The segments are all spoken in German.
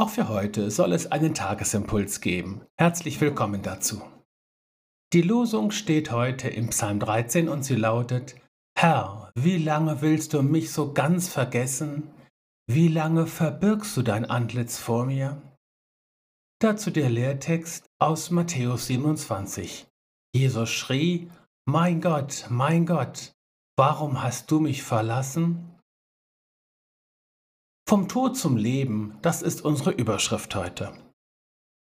Auch für heute soll es einen Tagesimpuls geben. Herzlich willkommen dazu. Die Losung steht heute im Psalm 13 und sie lautet, Herr, wie lange willst du mich so ganz vergessen? Wie lange verbirgst du dein Antlitz vor mir? Dazu der Lehrtext aus Matthäus 27. Jesus schrie, Mein Gott, mein Gott, warum hast du mich verlassen? Vom Tod zum Leben, das ist unsere Überschrift heute.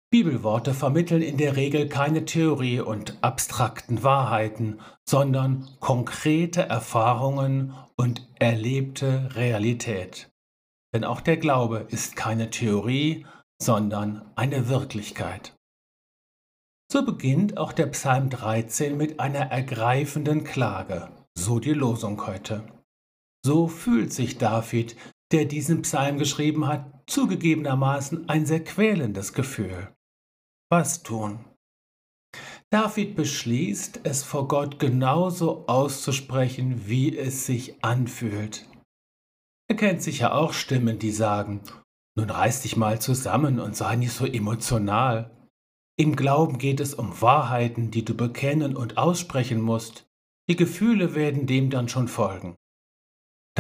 Bibelworte vermitteln in der Regel keine Theorie und abstrakten Wahrheiten, sondern konkrete Erfahrungen und erlebte Realität. Denn auch der Glaube ist keine Theorie, sondern eine Wirklichkeit. So beginnt auch der Psalm 13 mit einer ergreifenden Klage, so die Losung heute. So fühlt sich David, der diesen Psalm geschrieben hat, zugegebenermaßen ein sehr quälendes Gefühl. Was tun? David beschließt, es vor Gott genauso auszusprechen, wie es sich anfühlt. Er kennt sicher auch Stimmen, die sagen, nun reiß dich mal zusammen und sei nicht so emotional. Im Glauben geht es um Wahrheiten, die du bekennen und aussprechen musst. Die Gefühle werden dem dann schon folgen.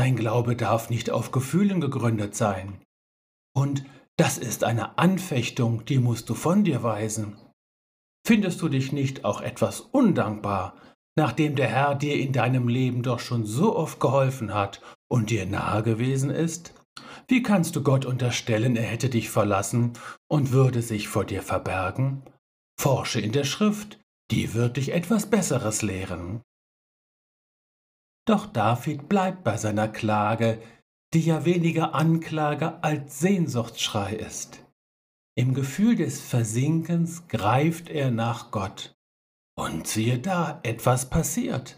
Dein Glaube darf nicht auf Gefühlen gegründet sein. Und das ist eine Anfechtung, die musst du von dir weisen. Findest du dich nicht auch etwas undankbar, nachdem der Herr dir in deinem Leben doch schon so oft geholfen hat und dir nahe gewesen ist? Wie kannst du Gott unterstellen, er hätte dich verlassen und würde sich vor dir verbergen? Forsche in der Schrift, die wird dich etwas Besseres lehren. Doch David bleibt bei seiner Klage, die ja weniger Anklage als Sehnsuchtsschrei ist. Im Gefühl des Versinkens greift er nach Gott. Und siehe da, etwas passiert.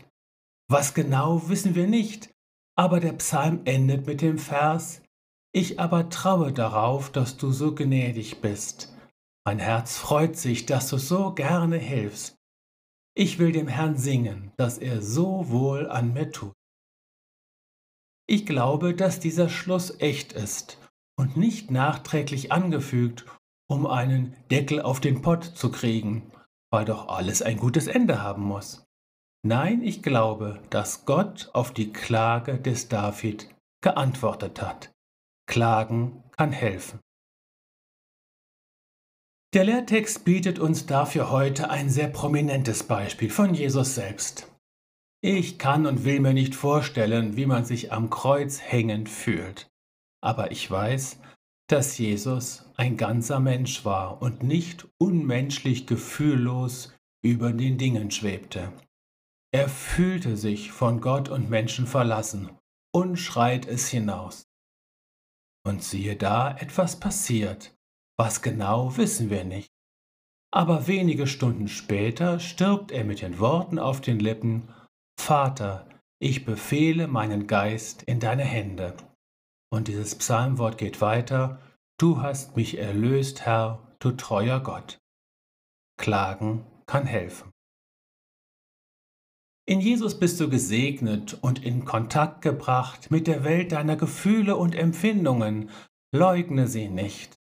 Was genau wissen wir nicht, aber der Psalm endet mit dem Vers Ich aber traue darauf, dass du so gnädig bist. Mein Herz freut sich, dass du so gerne hilfst. Ich will dem Herrn singen, dass er so wohl an mir tut. Ich glaube, dass dieser Schluss echt ist und nicht nachträglich angefügt, um einen Deckel auf den Pott zu kriegen, weil doch alles ein gutes Ende haben muss. Nein, ich glaube, dass Gott auf die Klage des David geantwortet hat. Klagen kann helfen. Der Lehrtext bietet uns dafür heute ein sehr prominentes Beispiel von Jesus selbst. Ich kann und will mir nicht vorstellen, wie man sich am Kreuz hängend fühlt. Aber ich weiß, dass Jesus ein ganzer Mensch war und nicht unmenschlich gefühllos über den Dingen schwebte. Er fühlte sich von Gott und Menschen verlassen und schreit es hinaus. Und siehe da, etwas passiert. Was genau wissen wir nicht. Aber wenige Stunden später stirbt er mit den Worten auf den Lippen, Vater, ich befehle meinen Geist in deine Hände. Und dieses Psalmwort geht weiter, Du hast mich erlöst, Herr, du treuer Gott. Klagen kann helfen. In Jesus bist du gesegnet und in Kontakt gebracht mit der Welt deiner Gefühle und Empfindungen. Leugne sie nicht.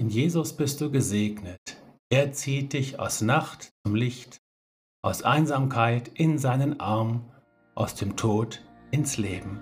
In Jesus bist du gesegnet. Er zieht dich aus Nacht zum Licht, aus Einsamkeit in seinen Arm, aus dem Tod ins Leben.